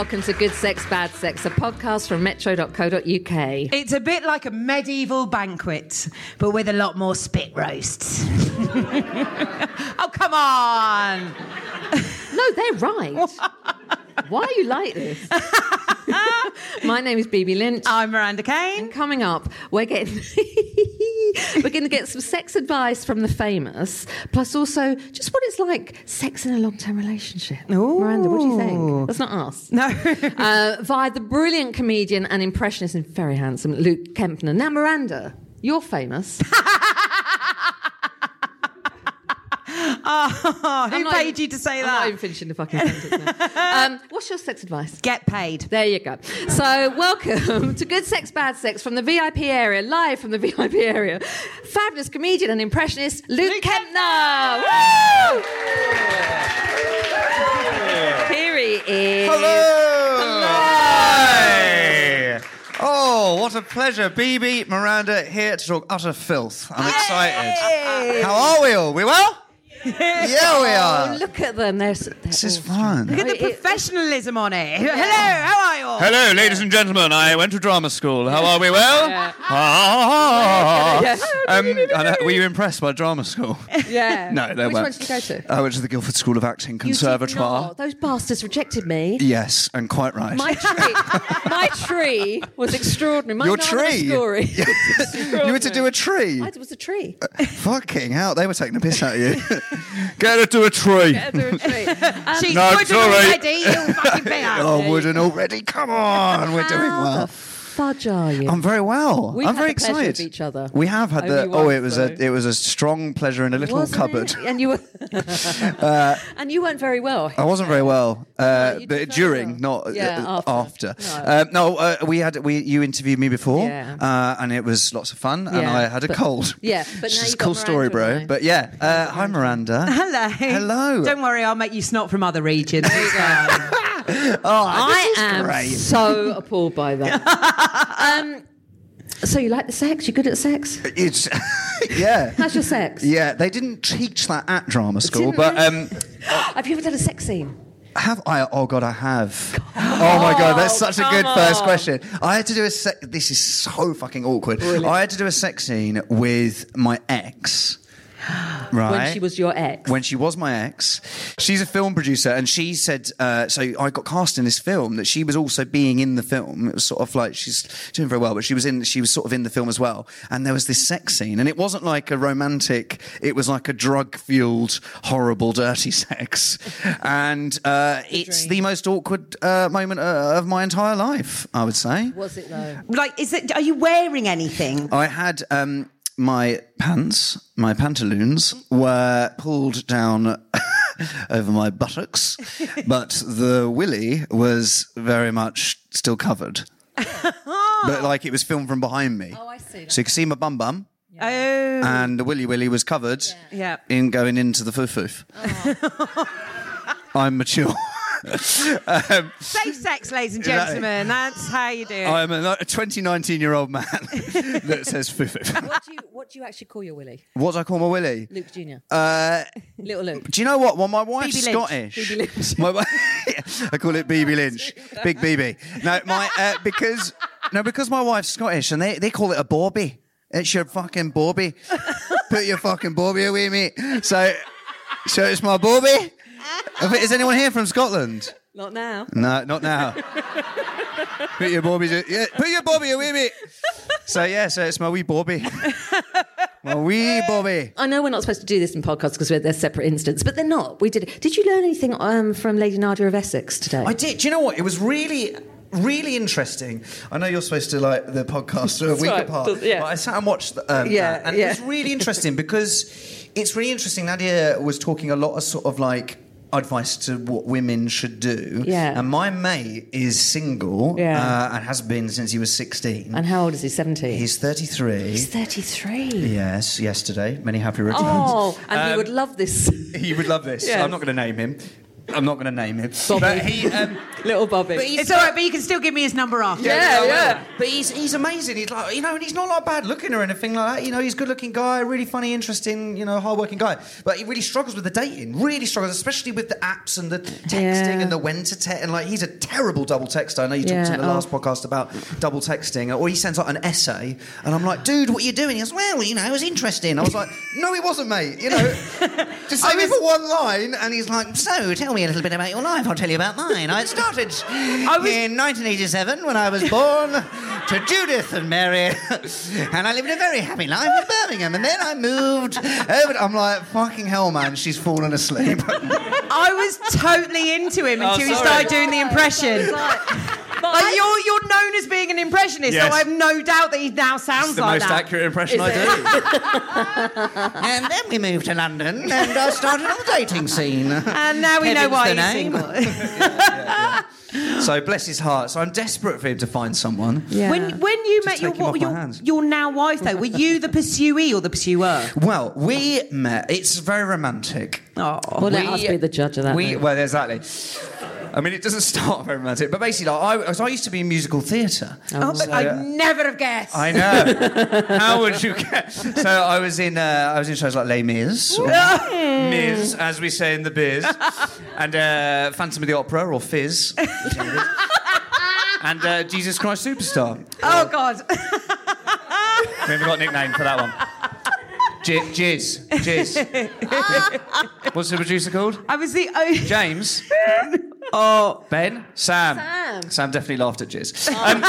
welcome to Good Sex, Bad Sex, a podcast from metro.co.uk. It's a bit like a medieval banquet, but with a lot more spit roasts. oh, come on. No, they're right. Why are you like this? My name is Bibi Lynch. I'm Miranda Kane. And coming up, we're getting we're going to get some sex advice from the famous, plus also just what it's like sex in a long-term relationship. Miranda, what do you think? That's not us. No. uh, via the brilliant comedian and impressionist and very handsome Luke Kempner. Now, Miranda, you're famous. Oh, who I'm not paid even- you to say that? I'm not even finishing the fucking sentence now. Um, what's your sex advice? Get paid. There you go. So, welcome to Good Sex, Bad Sex from the VIP area, live from the VIP area. Fabulous comedian and impressionist Luke, Luke Kempner. Woo! Here he is. Hello! Hi! Oh, what a pleasure. Bibi, Miranda here to talk utter filth. I'm excited. How are we all? We well? Yeah, we Oh, are. look at them. They're, s- they're This is all- fun. Look at the Oh, professionalism on it. Hello, how are you all? Hello, ladies and gentlemen. I went to drama school. How are we well? Yeah. Ah. Yeah. Um, I know- were you impressed by drama school? Yeah. No, they Which weren't. one did you go to? I went to the Guildford School of Acting You did Conservatoire. not. Those bastards rejected me. Yes, and quite right. My tree, my tree was extraordinary. My Your Narnia tree? story. you were to do a tree. I was a tree. Fucking hell, they were taking a piss out of you. Get her to a tree. I do a tree. Um, She's No, good sorry. already, you fucking bear. Oh, wooden already. Come on, we're doing how well. The fudge are you? I'm very well. We've I'm had very the pleasure excited. of each other. We have had the. Only Oh, it was a it was a strong pleasure in a little Wasn't cupboard. it? And you were, and you weren't very well. I wasn't very well, uh, you did but during, well. not Yeah, uh, after. after. No. Uh, no, uh, we had we you interviewed me before, Yeah. uh, and it was lots of fun, and Yeah, I had a but- cold. yeah, but Which now you've got cool story, bro. But yeah, uh, hi Miranda. Hello. Hello. Don't worry, I'll make you snot from other regions. Oh, I am great. so appalled by that. um, so you like the sex? You're good at sex? It's yeah. How's your sex? Yeah, they didn't teach that at drama school, Didn't but um, Have you ever done a sex scene? have I? Oh God, I have. Oh my God, that's such a good come first question. I had to do a. sex. this is so fucking awkward. I had to do a sex scene with my ex. Right. When she was your ex? when she was my ex. She's a film producer, and she said, uh, so I got cast in this film that she was also being in the film. It was sort of like she's doing very well, but she was in, she was sort of in the film as well. And there was this sex scene, and it wasn't like a romantic, it was like a drug fueled, horrible, dirty sex. And uh, it's the most awkward uh, moment uh, of my entire life, I would say. was it though? like, is it? Are you wearing anything? I had um, my pants, my pantaloons were pulled down over my buttocks, but the willy was very much still covered. but like it was filmed from behind me. Oh, I see. So you can see my bum bum, Oh, and the willy willy was covered yeah. in going into the foof foof. Oh. I'm mature. Um, Safe sex, ladies and Exactly. gentlemen. That's how you do it. I'm a 20, 19 year old man that says foof foof. What do you What do you actually call your willy? What do I call my willy? Luke Junior. Uh, Little Luke. Do you know what? Well, my wife's Bibi Lynch. Scottish. Bibi Lynch. My wi- I call it Bibi Lynch, Big Bibi. No, my uh, because no because my wife's Scottish and they, they call it a bobby. It's your fucking bobby. Put your fucking bobby away, mate. So, so it's my bobby. Is anyone here from Scotland? Not now. No, not now. put your bobby, yeah, put your bobby away, mate. So yeah, so it's my wee bobby. My wee bobby. I know we're not supposed to do this in podcasts because they're separate incidents, but they're not. We did. it. Did you learn anything um, from Lady Nadia of Essex today? I did. Do you know what? It was really, really interesting. I know you're supposed to like the podcast a week right. apart, yeah. but I sat and watched. Um, Yeah, that, and yeah. it was really interesting because it's really interesting. Nadia was talking a lot of sort of like advice to what women should do. Yeah. And my mate is single. Yeah. Uh, and has been since he was 16. and how old is he? Seventeen. He's 33. He's thirty-three. Yes, yesterday. Many happy returns. Oh, and he Um, would love this. He would love this. Yes. I'm not going to name him. I'm not going to name him. Bobby. But he, um, Little Bobby. but he's It's all right, but you can still give me his number after. Yeah, I will. yeah. But he's he's amazing. He's like you know, and he's not like bad looking or anything like that. You know, he's a good looking guy, really funny, interesting, you know, hard working guy. But he really struggles with the dating. Really struggles, especially with the apps and the texting Yeah. and the when to text. And like he's a terrible double texter. I know you talked Yeah, in the oh. last podcast about double texting, or he sends out an essay, and I'm like, dude, what are you doing? He goes, well, you know, it was interesting. I was like, no, it wasn't, mate. You know, just say me for one line, and he's like, so tell me a little bit about your life. I'll tell you about mine. I started was- in 1987 when I was born to Judith and Mary, and I lived a very happy life in Birmingham. And then I moved over. To, I'm like, fucking hell, man. She's fallen asleep. I was totally into him oh, until he started doing the impression. Like, you're, you're known as being an impressionist, Yes. so I have no doubt that he now sounds like that. That's the most accurate impression Is it? and then we moved to London, and I started on the dating scene. And now we know Kevin's why the he's name. single. So bless his heart. So I'm desperate for him to find someone. Yeah. When when you Just met your take him off what, my your, hands. your now wife though, were you the pursuee or the pursuer? Well, we met. It's very romantic. Oh. Well, let us be the judge of that. We, then. well, exactly. I mean, it doesn't start very romantic, but basically, like, I, so I used to be in musical theatre. Oh, but So, I'd uh, never have guessed. I know. How would you guess? So I was in uh, I was in shows like Les Mis, or Mis, as we say in the biz, and uh, Phantom of the Opera or Fizz, and uh, Jesus Christ Superstar. oh God. We haven't got a nickname for that one. J- Jizz, Jizz. What's the producer called? I was the only. James. Oh. Ben? Sam. Sam. Sam definitely laughed at Jizz. Um,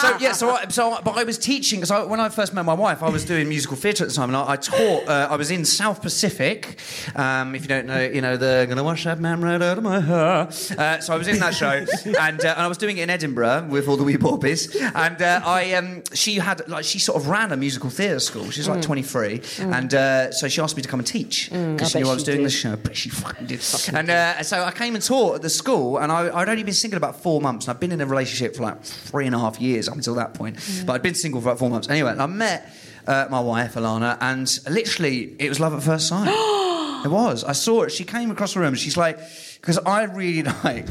so yeah, so I, so I, but I was teaching because I, when I first met my wife, I was doing musical theatre at the time, and I, I taught. Uh, I was in South Pacific. Um, if you don't know, you know the gonna wash that man right out of my hair. Uh, so I was in that show, and, uh, and I was doing it in Edinburgh with all the wee bobbies, and uh, I um, she had like she sort of ran a musical theatre school. She's like 23, and uh, so she asked me to come and teach because she knew I was doing did. the show. But she fucking did. And uh, so I came and taught at the school, and I, I'd only been single about four months, and I'd been in a relationship for like three and a half years up until that point. But I'd been single for about four months. Anyway, and I met uh, my wife, Alana, and literally it was love at first sight. it was. I saw it. She came across the room, and she's like, because I really like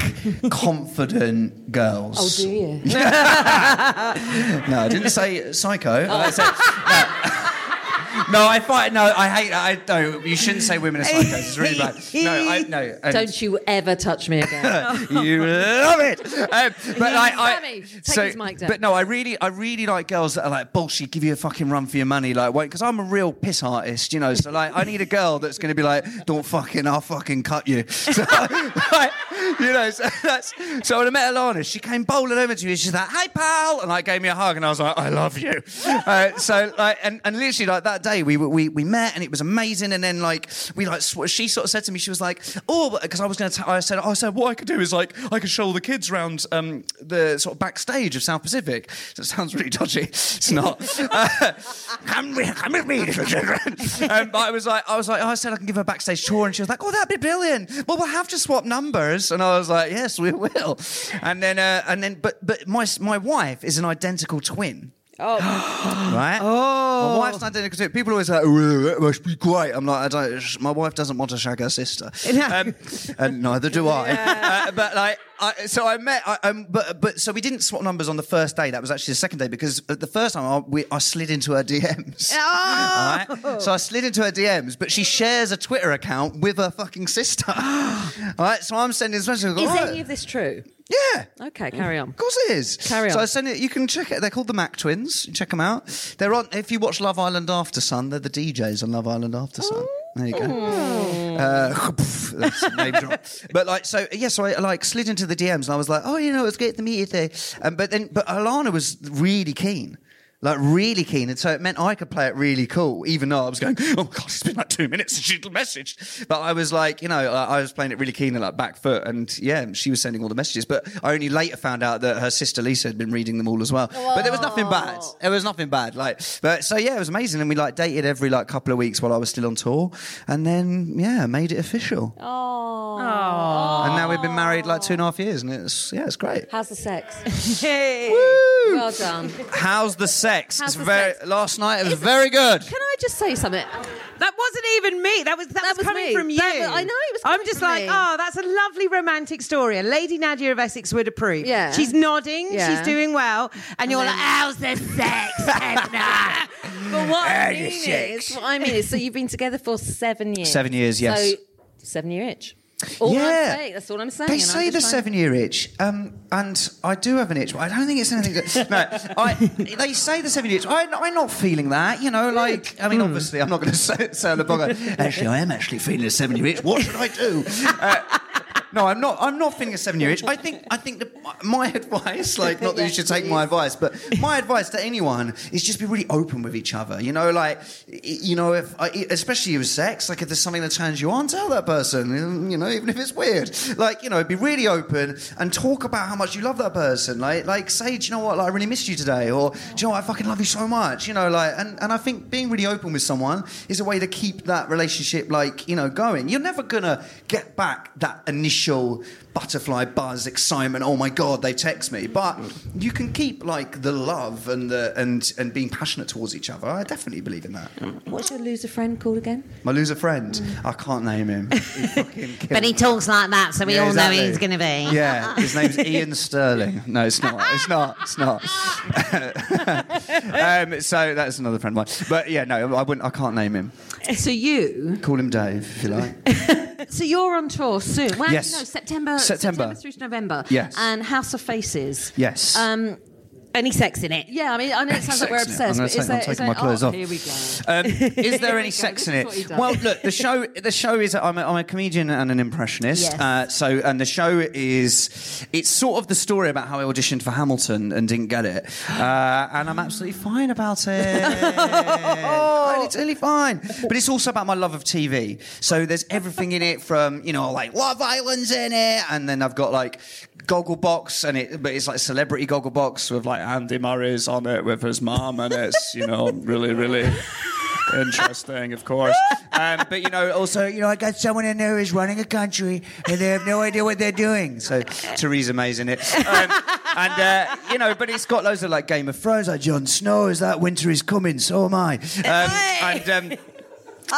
confident girls. Oh, do you? No, I didn't say psycho. I said, no. No, I fight. No, I hate. I don't. You shouldn't say women are psychos. It's really bad. No, I no. and- Don't you ever touch me again. you love it. Um, but like, I, Sammy, take his mic down. But no, I really, I really like girls that are like bullshit, give you a fucking run for your money, like, wait, because I'm a real piss artist, you know. So like, I need a girl that's going to be like, don't fucking, I'll fucking cut you. So, like, you know, so that's. So when I met Alana, she came bowling over to me. She's like, "Hey, pal," and like gave me a hug, and I was like, "I love you." Uh, so like, and, and literally like that day, we we we met, and it was amazing. And then like, we like, she sort of said to me, she was like, "Oh," because I was going to. I said, "I said what I could do is like, I could show all the kids around um, the sort of backstage of South Pacific." So it sounds really dodgy. It's not. Uh, come, with, come with me, little children. Um, but I was like, I was like, oh, I said I can give her a backstage tour, and she was like, "Oh, that'd be brilliant." Well, we'll have to swap numbers, and I was like, "Yes, we will." And then, uh, and then, but but my my wife is an identical twin. Oh, Right? Oh. My wife's identical twin. People always say, oh, that must be great. I'm like, I don't, sh- my wife doesn't want to shag her sister. Um, and neither do I. Uh, but like, I, so I met, I, um, but, but, so we didn't swap numbers on the first day. That was actually the second day because uh, the first time I, we, I slid into her DMs. Oh. Alright? So I slid into her DMs, but she shares a Twitter account with her fucking sister. All right, so I'm sending this message. I is "Alright." any of this true? Yeah. Okay, carry on. Of course it is. Carry on. So. I send it. You can check it. They're called the Mac Twins. Check them out. They're on. If you watch Love Island After Sun, they're the DJs on Love Island After Sun. There you go. Uh, that's name drop. But like, so yeah, so I like slid into the DMs and I was like, oh, you know, it's great to meet you today. Um, but then, but Alana was really keen. Like really keen, and so it meant I could play it really cool, even though I was going, "Oh my god, it's been like two minutes since she's messaged." But I was like, you know, I I was playing it really keen and like back foot, and yeah, she was sending all the messages. But I only later found out that her sister Lisa had been reading them all as well. But there was nothing bad. There was nothing bad. Like, but so yeah, it was amazing, and we like dated every like couple of weeks while I was still on tour, and then yeah, made it official. Oh. And now we've been married like two and a half years, and it's yeah, it's great. How's the sex? Hey. Well done. How's the sex? How's it's the very sex? last night. It was very good. Can I just say something? That wasn't even me. That was that, That was, was coming me. from you. Was- I know it was I'm just from like, me. oh, that's a lovely romantic story. A Lady Nadia of Essex would approve. Yeah. She's nodding. Yeah. She's doing well, and, you're then- like, how's the sex? Edna?" But what I mean is, what I mean is, so you've been together for seven years. Seven years, yes. So seven year itch. All Yeah. saying, that's all I'm saying. They say the seven year itch, um, and I do have an itch, but I don't think it's anything that. No, I, they say the seven year itch. I, I'm not feeling that, you know, like, I mean, obviously, I'm not going to say, the blog, actually, I am actually feeling a seven year itch. What should I do? Uh, no, I'm not. I'm not feeling a seven-year itch. I think. I think that my advice, like, not that you should take my advice, but my advice to anyone is just be really open with each other. You know, like, you know, if especially with sex, like, if there's something that turns you on, tell that person. You know, even if it's weird, like, you know, be really open and talk about how much you love that person. Like, like, say, do you know what? Like, I really missed you today, or do you know what? I fucking love you so much. You know, like, and and I think being really open with someone is a way to keep that relationship, like, you know, going. You're never gonna get back that initial butterfly buzz, excitement. Oh my god, they text me. But you can keep like the love and the and and being passionate towards each other. I definitely believe in that. What's your loser friend called again? My loser friend, I can't name him. He But he talks like that, so we Yeah, all know exactly. he's going to be. Yeah, his name's Ian Sterling. No, it's not. It's not. It's not. um, so that's another friend of mine. But yeah, no, I wouldn't. I can't name him. So you, Call him Dave if you like. so you're on tour soon. Well, Yes. no, September, September. through to November. Yes. And House of Faces. Yes. Um, Any sex in it? yeah, I mean, I know it sounds like we're Sex in it. obsessed, I'm but gonna is take- I'm there, is taking my there- clothes oh, off. Here we go. Um, is there any sex in it? what he does. Well, look, the show. The show is. I'm a, I'm a comedian and an impressionist. Yes. Uh, so, and the show is. It's sort of the story about how I auditioned for Hamilton and didn't get it, uh, and I'm absolutely fine about it. Totally, totally fine. But it's also about my love of TV. So there's everything in it from you know like Love Island's in it, and then I've got like Gogglebox, and it, but it's like celebrity goggle box with like Andy Murray's on it with his mum, and it's you know really really interesting, of course. Um, but you know, also you know, I got someone in there who's running a country, and they have no idea what they're doing. So Theresa May's in it, um, and uh, you know, but it's got loads of like Game of Thrones, like Jon Snow is that winter is coming, so am I, um, and.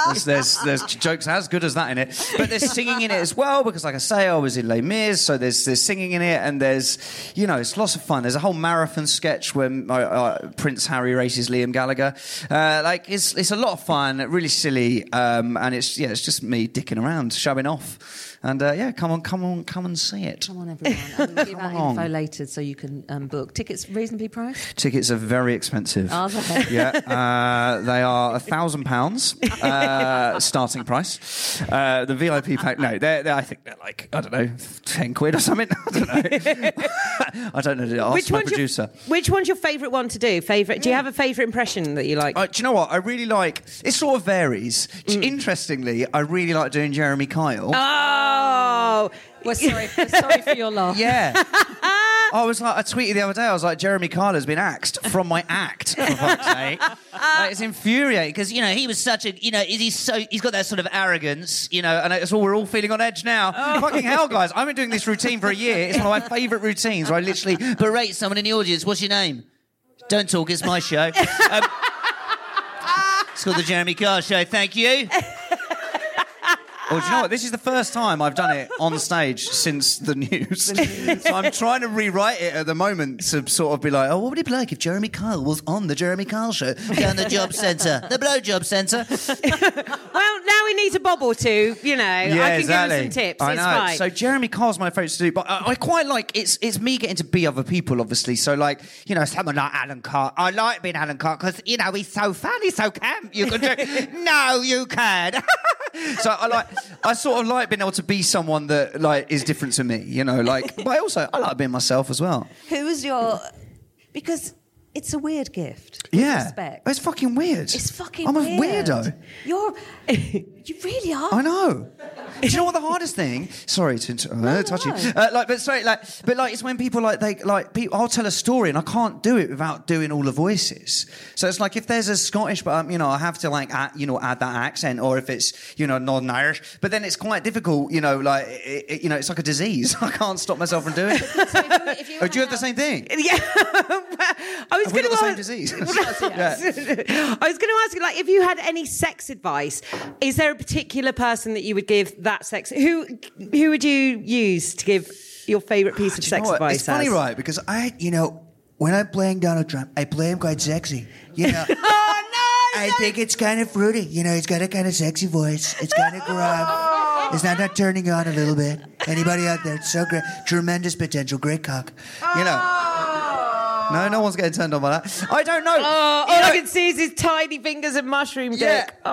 There's, there's there's jokes as good as that in it, but there's singing in it as well because, like I say, I was in Les Mis, so there's there's singing in it, and there's you know it's lots of fun. There's a whole marathon sketch when uh, uh, Prince Harry races Liam Gallagher. Uh, like it's it's a lot of fun, really silly, um, and it's yeah, it's just me dicking around, showing off, and uh, yeah, come on, come on, come and see it. Come on, everyone. And we'll give out on. info later so you can um, book. Tickets reasonably priced? Tickets are very expensive. Are they? Yeah, uh, they are a thousand pounds uh, starting price. Uh, the VIP pack, no, they're, they're, I think they're like I don't know, ten quid or something. I don't know. I don't know. Ask Which my one's producer. your Which one's your favourite one to do? Favourite? Do you have a favourite impression that you like? Uh, do you know what? I really like. It sort of varies. Mm. Interestingly, I really like doing Jeremy Kyle. oh, We're sorry, we're sorry for your loss. Yeah. I was like, I tweeted the other day. I was like, Jeremy has been axed from my act. For fuck's sake, like, it's infuriating because you know he was such a you know he's so he's got that sort of arrogance you know, and it's all we're all feeling on edge now. Fucking hell, guys! I've been doing this routine for a year. It's one of my favourite routines where I literally berate someone in the audience. What's your name? Don't talk. It's my show. Um, it's called the Jeremy Kyle Show. Thank you. Well, do you know what? This is the first time I've done it on stage since the news. so I'm trying to rewrite it at the moment to sort of be like, oh, what would it be like if Jeremy Kyle was on the Jeremy Kyle show down the job centre, the blowjob centre? well, now we need a bob or two. You know, I can give him some tips. I it's know. fine. So Jeremy Kyle's my favourite to do, but I, I quite like it's it's me getting to be other people, obviously. So like you know, someone like Alan Carr. I like being Alan Carr because you know he's so fun, he's so camp. You can do. no, you can. so I like I sort of like being able to be someone that like is different to me. You know, like but I also I like being myself as well. Who was your. Because it's a weird gift. Yeah, Respect. it's fucking weird. It's fucking I'm a weird. weirdo. You're You really are. I know. Do you know what the hardest thing? Sorry to inter- uh, touch you. Uh, like, but sorry, like, but like, it's when people like they like. People, I'll tell a story and I can't do it without doing all the voices. So it's like if there's a Scottish, but um, you know, I have to like, add, you know, add that accent, or if it's you know Northern Irish. But then it's quite difficult, you know, like it, it- you know, it's like a disease. I can't stop myself from doing it. if you oh, do you have the same thing? Yeah, I was going to the same ask. disease? I was going to ask you, like, if you had any sex advice, is there a particular person that you would give that sex? Who who would you use to give your favourite piece ah, of Do you sex advice? It's funny, right? Because I, you know, when I'm playing Donald Trump, I play him quite sexy. You know. Oh no! I think it's kind of fruity. You know, he's got a kind of sexy voice. It's kind of gruff. Is that not turning you on a little bit? Anybody out there? It's so great. Tremendous potential. Great cock. You know. Oh. No, no one's getting turned on by that. I don't know. Oh, all I can see is his tiny fingers and mushroom Yeah. dick.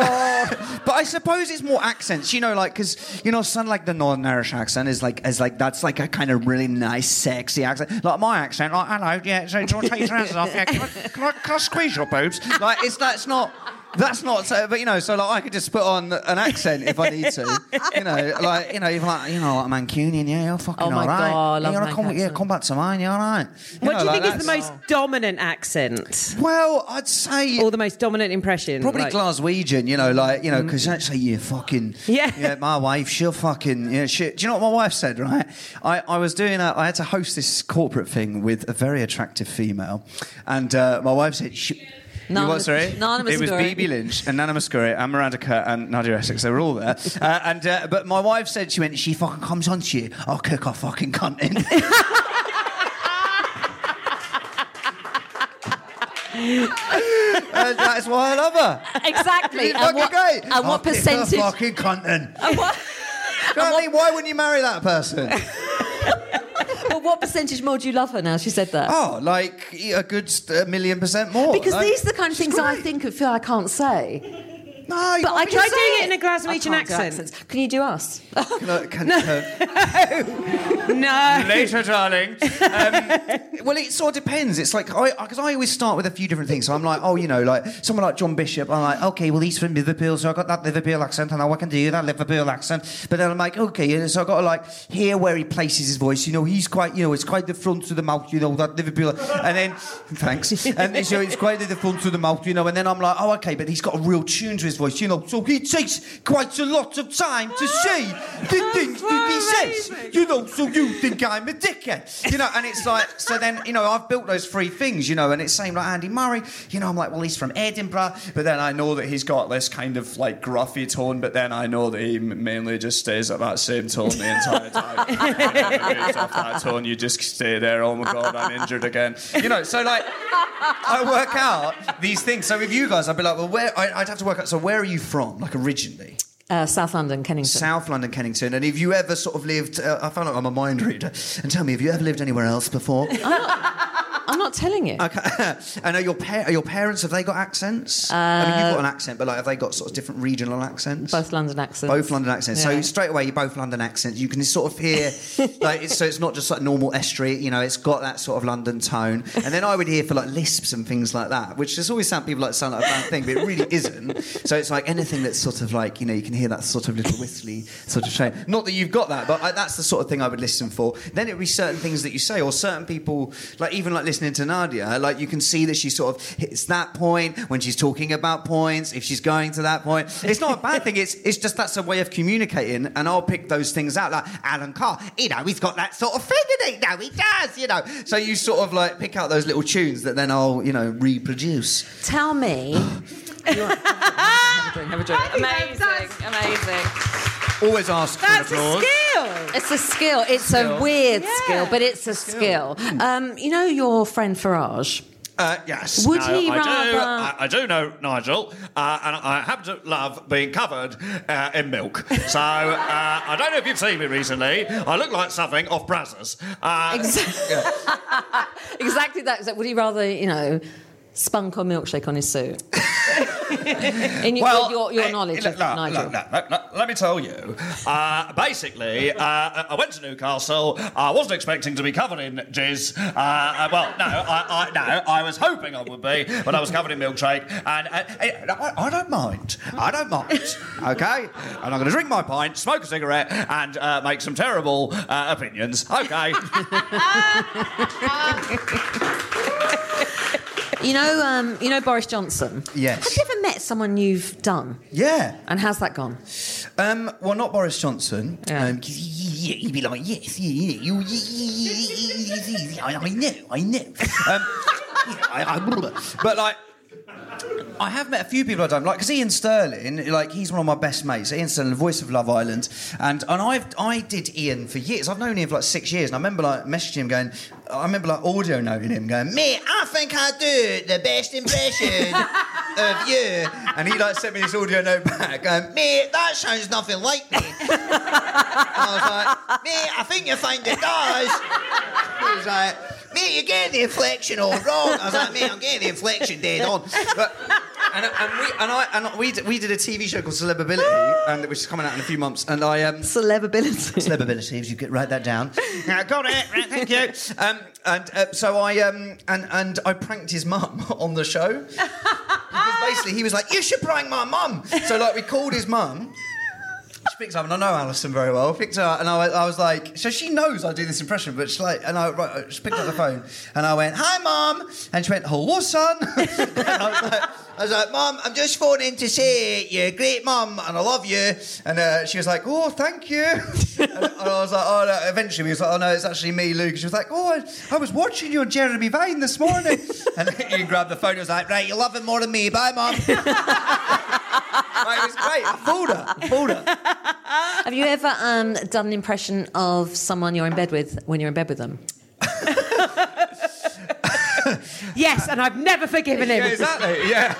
Oh. but I suppose it's more accents, you know, like because you know, something like the Northern Irish accent is like is like that's like a kind of really nice, sexy accent. Like my accent, like hello, yeah, so do you want to take your trousers off? Yeah, can I, can I, can I squeeze your boobs? Like it's that's not. That's not so, but you know, so like I could just put on an accent if I need to, you know, like you know, even like you know, like Mancunian, yeah, you're fucking Oh my all right. God, I love you gotta Manc come, yeah, accent. come back to mine, you're all right. You what know, do you like think is the that's- most dominant accent? Well, I'd say Or the most dominant impression? Probably Like- Glaswegian, you know, like you know, because actually you fucking Yeah. My wife, she'll fucking yeah. Shit. Do you know what my wife said? Right, I, I was doing a, I had to host this corporate thing with a very attractive female, and uh, my wife said. She, Nana you what, sorry? Nana it was Mouskouri. Bibi Lynch and Nana Mouskouri and Miranda Kerr and Nadia Essex. They were all there. Uh, and uh, but my wife said she went. She fucking comes on to you. I'll cook her fucking cunt in. and that's why I love her. Exactly. And fucking what, great. and I'll what kick her percentage? fucking cunting. and what, Do you know what I mean? Why wouldn't you marry that person? but what percentage more do you love her now? She said that. Oh, like a good million percent more. because Like, these are the kind of things I think of feel I can't say. No, you But I can't can Try say doing it in a Glaswegian I can't do accent. accents. Can you do us? Can I- can- uh, No. Later, darling. Um, well, it sort of depends. It's like because I always start with a few different things. So I'm like, oh, you know, like someone like John Bishop. I'm like, okay, well, he's from Liverpool, so I got that Liverpool accent, and now I can do that Liverpool accent. But then I'm like, okay, so I got to like hear where he places his voice. You know, he's quite, you know, it's quite the front of the mouth. You know, that Liverpool, and then thanks, and so it's quite the front of the mouth. You know, and then I'm like, oh, okay, but he's got a real tune to his voice. You know, so he takes quite a lot of time to ah, say the things that he says. You know, so you think I'm a dickhead. You know, and it's like, so then, you know, I've built those three things, you know, and it's same like Andy Murray. You know, I'm like, well, he's from Edinburgh, but then I know that he's got this kind of like gruffy tone, but then I know that he mainly just stays at that same tone the entire time. you know, off that tone, you just stay there. Oh my God, I'm injured again. You know, so like, I work out these things. So with you guys, I'd be like, well, where, I'd have to work out, so where are you from, like originally? Uh, South London, Kennington. South London, Kennington. And have you ever sort of lived? Uh, I found out I'm a mind reader. And tell me, have you ever lived anywhere else before? I'm not telling you. okay. and are your pa- are your parents have they got accents? I mean, you've got uh, an accent, but like, have they got sort of different regional accents? Both London accents. Both London accents. So straight away, you're both London accents. You can sort of hear, like, it's, so it's not just like normal estuary. You know, it's got that sort of London tone. And then I would hear for like lisps and things like that, which just always sound people like sound like a bad thing, but it really isn't. So it's like anything that's sort of like you know you can hear that sort of little whistly sort of shame. Not that you've got that, but I, that's the sort of thing I would listen for. Then it would be certain things that you say, or certain people, like even like listening to Nadia, like you can see that she sort of hits that point when she's talking about points. If she's going to that point, it's not a bad thing. It's it's just that's a way of communicating, and I'll pick those things out. Like Alan Carr, you know, he's got that sort of thing, and he? No, he does, you know. So you sort of like pick out those little tunes that then I'll you know reproduce. Tell me. Have a drink, have a drink. Amazing, amazing. Always ask for That's a applause. skill. It's a skill. It's Skill. a weird Yeah. skill, but it's a skill. Um, you know your friend Farage? Uh, yes. Would No, he I rather? do. I, I do know Nigel, uh, and I happen to love being covered uh, in milk. So uh, I don't know if you've seen me recently. I look like something off Brazzers. Uh, Exactly that. Would he rather, you know, spunk or milkshake on his suit? In your, Well, your, your knowledge look, of look, Nigel. look, look, look, look, let me tell you. Uh, basically, uh, I went to Newcastle. I wasn't expecting to be covered in jizz. Uh, uh, well, no, I, I, no, I was hoping I would be, but I was covered in milkshake. And uh, I, I don't mind. I don't mind. Okay? And I'm going to drink my pint, smoke a cigarette, and uh, make some terrible uh, opinions. Okay. You know, um, you know Boris Johnson. Yes. Have you ever met someone you've done? Yeah. And how's that gone? Um, well, not Boris Johnson. Yeah. Um, he'd be like, yes, yeah, yeah, you, I know, I know. Um, I- I- but like, I have met a few people I don't like because Ian Sterling, like he's one of my best mates. Ian Sterling, the voice of Love Island, and and I've I did Ian for years. I've known him for like six years, and I remember like messaging him going, I remember like audio noting him going, I think I do the best impression of you, and he like sent me this audio note back, going, mate, that sounds nothing like me. and I was like, mate, I think you find it does. He was like, mate, you're getting the inflection all wrong. I was like, mate, I'm getting the inflection dead on. But, and, and we and I and we did, we did a TV show called Celebability, and which is coming out in a few months. And I um, Celebability. Celebability, if you could write that down. Yeah, got it. Right, thank you. Um, and uh, so I um, and and I pranked his mum on the show because basically he was like, "You should prank my mum." So like we called his mum. She picks up, and I know Alison very well. Picked her up, and I, I was like, so she knows I do this impression, but she's like, and I right, she picked up the phone, and I went, "Hi, mom," and she went, "Hello, son." and I was like, I "Mum, I'm just phoning to say you're great mom, and I love you." And uh, she was like, "Oh, thank you." and, and I was like, "Oh." No. Eventually, we was like, "Oh no, it's actually me, Luke." She was like, "Oh, I, I was watching you on Jeremy Vine this morning." and he grabbed the phone. and was like, "Right, you love him more than me. Bye, mum." Right, it was great. I fooled her. I fooled her. Have you ever um, done an impression of someone you're in bed with when you're in bed with them? Yes, and I've never forgiven him. Yeah, exactly. Yeah.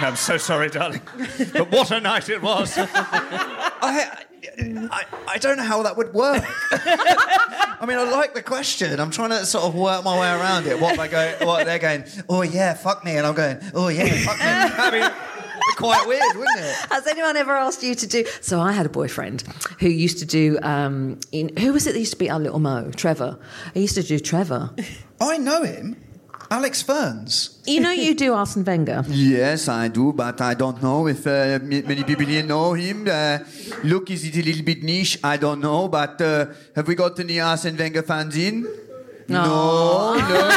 I'm so sorry, darling. But what a night it was. I, I, I don't know how that would work. I mean, I like the question. I'm trying to sort of work my way around it. What they go, what they're going. Oh yeah, fuck me, and I'm going. Oh yeah, fuck me. I mean, it'd be quite weird, wouldn't it? Has anyone ever asked you to do? So I had a boyfriend who used to do. Um, in, who was it that used to be our little Mo? Trevor. He used to do Trevor. I know him, Alex Ferns. You know you do Arsene Wenger. Yes, I do, but I don't know if uh, many people here know him. Uh, look, is it a little bit niche? I don't know, but uh, have we got any Arsene Wenger fans in? No, no.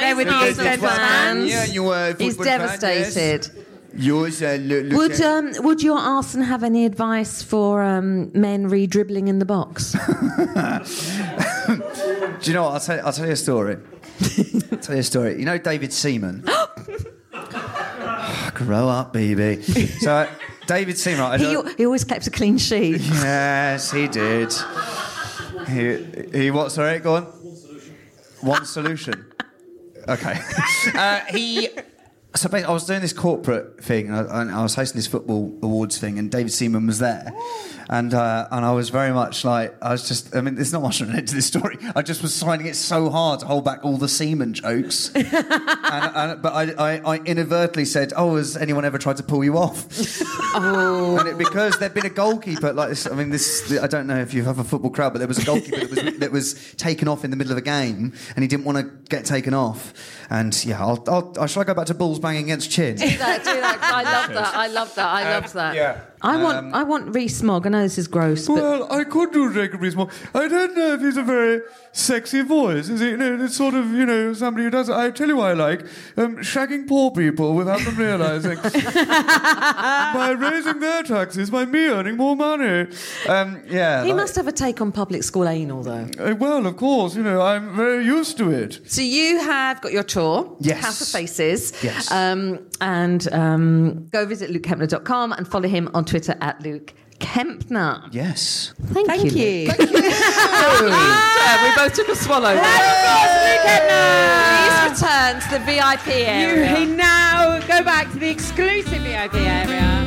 There would be a Arsenal gentleman. fans. Yeah, you are a He's devastated. fan, yes. Devastated. Yours, uh, look, look Would at- um, would your Arsene have any advice for um, men re-dribbling in the box? Do you know what? I'll tell, I'll tell you a story. I'll tell you a story. You know David Seaman? Grow up, baby. So, uh, David Seaman, I he, he always kept a clean sheet. Yes, he did. He, he what? Sorry, go on. One solution. Okay. Uh, he. So I was doing this corporate thing, and I, was hosting this football awards thing, and David Seaman was there, oh. And uh, and I was very much like I was just. I mean, there's not much related to this story. I just was finding it so hard to hold back all the Seaman jokes, and, and, but I, I, I inadvertently said, "Oh, has anyone ever tried to pull you off?" And it, because there'd been a goalkeeper like this. I mean, this. I don't know if you have a football crowd, but there was a goalkeeper that was that was taken off in the middle of a game, and he didn't want to get taken off. And yeah, I'll, I'll, I'll shall I go back to balls banging against chin? Do that, do that. I love that. I love that. I love that. yeah. I want Um, I want Rees-Mogg. I know this is gross, but Well, I could do Jacob Rees-Mogg. I don't know if he's a very sexy voice. Is he? You know, it's sort of you know somebody who does. I tell you, what I like um, shagging poor people without them realizing by raising their taxes by me earning more money. Um, yeah. he like- must have a take on public school anal, though. Uh, well, of course, you know I'm very used to it. So you have got your tour, Yes. House of Faces. Yes. Um, and um, go visit lukekempner.com and follow him on Twitter at Luke Kempner. Yes. Thank, Thank you. you. Luke. Yeah, we both took a swallow. Please return to the VIP You area. can now go back to the exclusive VIP area.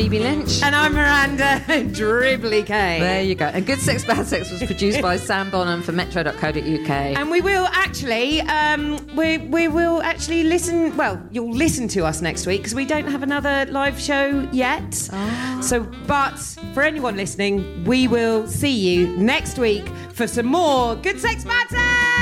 I'm Lynch. And I'm Miranda Dribbly K. There you go. And Good Sex Bad Sex was produced by Sam Bonham for Metro.co.uk. And we will actually, um, we we will actually listen. Well, you'll listen to us next week because we don't have another live show yet. So, but for anyone listening, we will see you next week for some more good sex bad sex.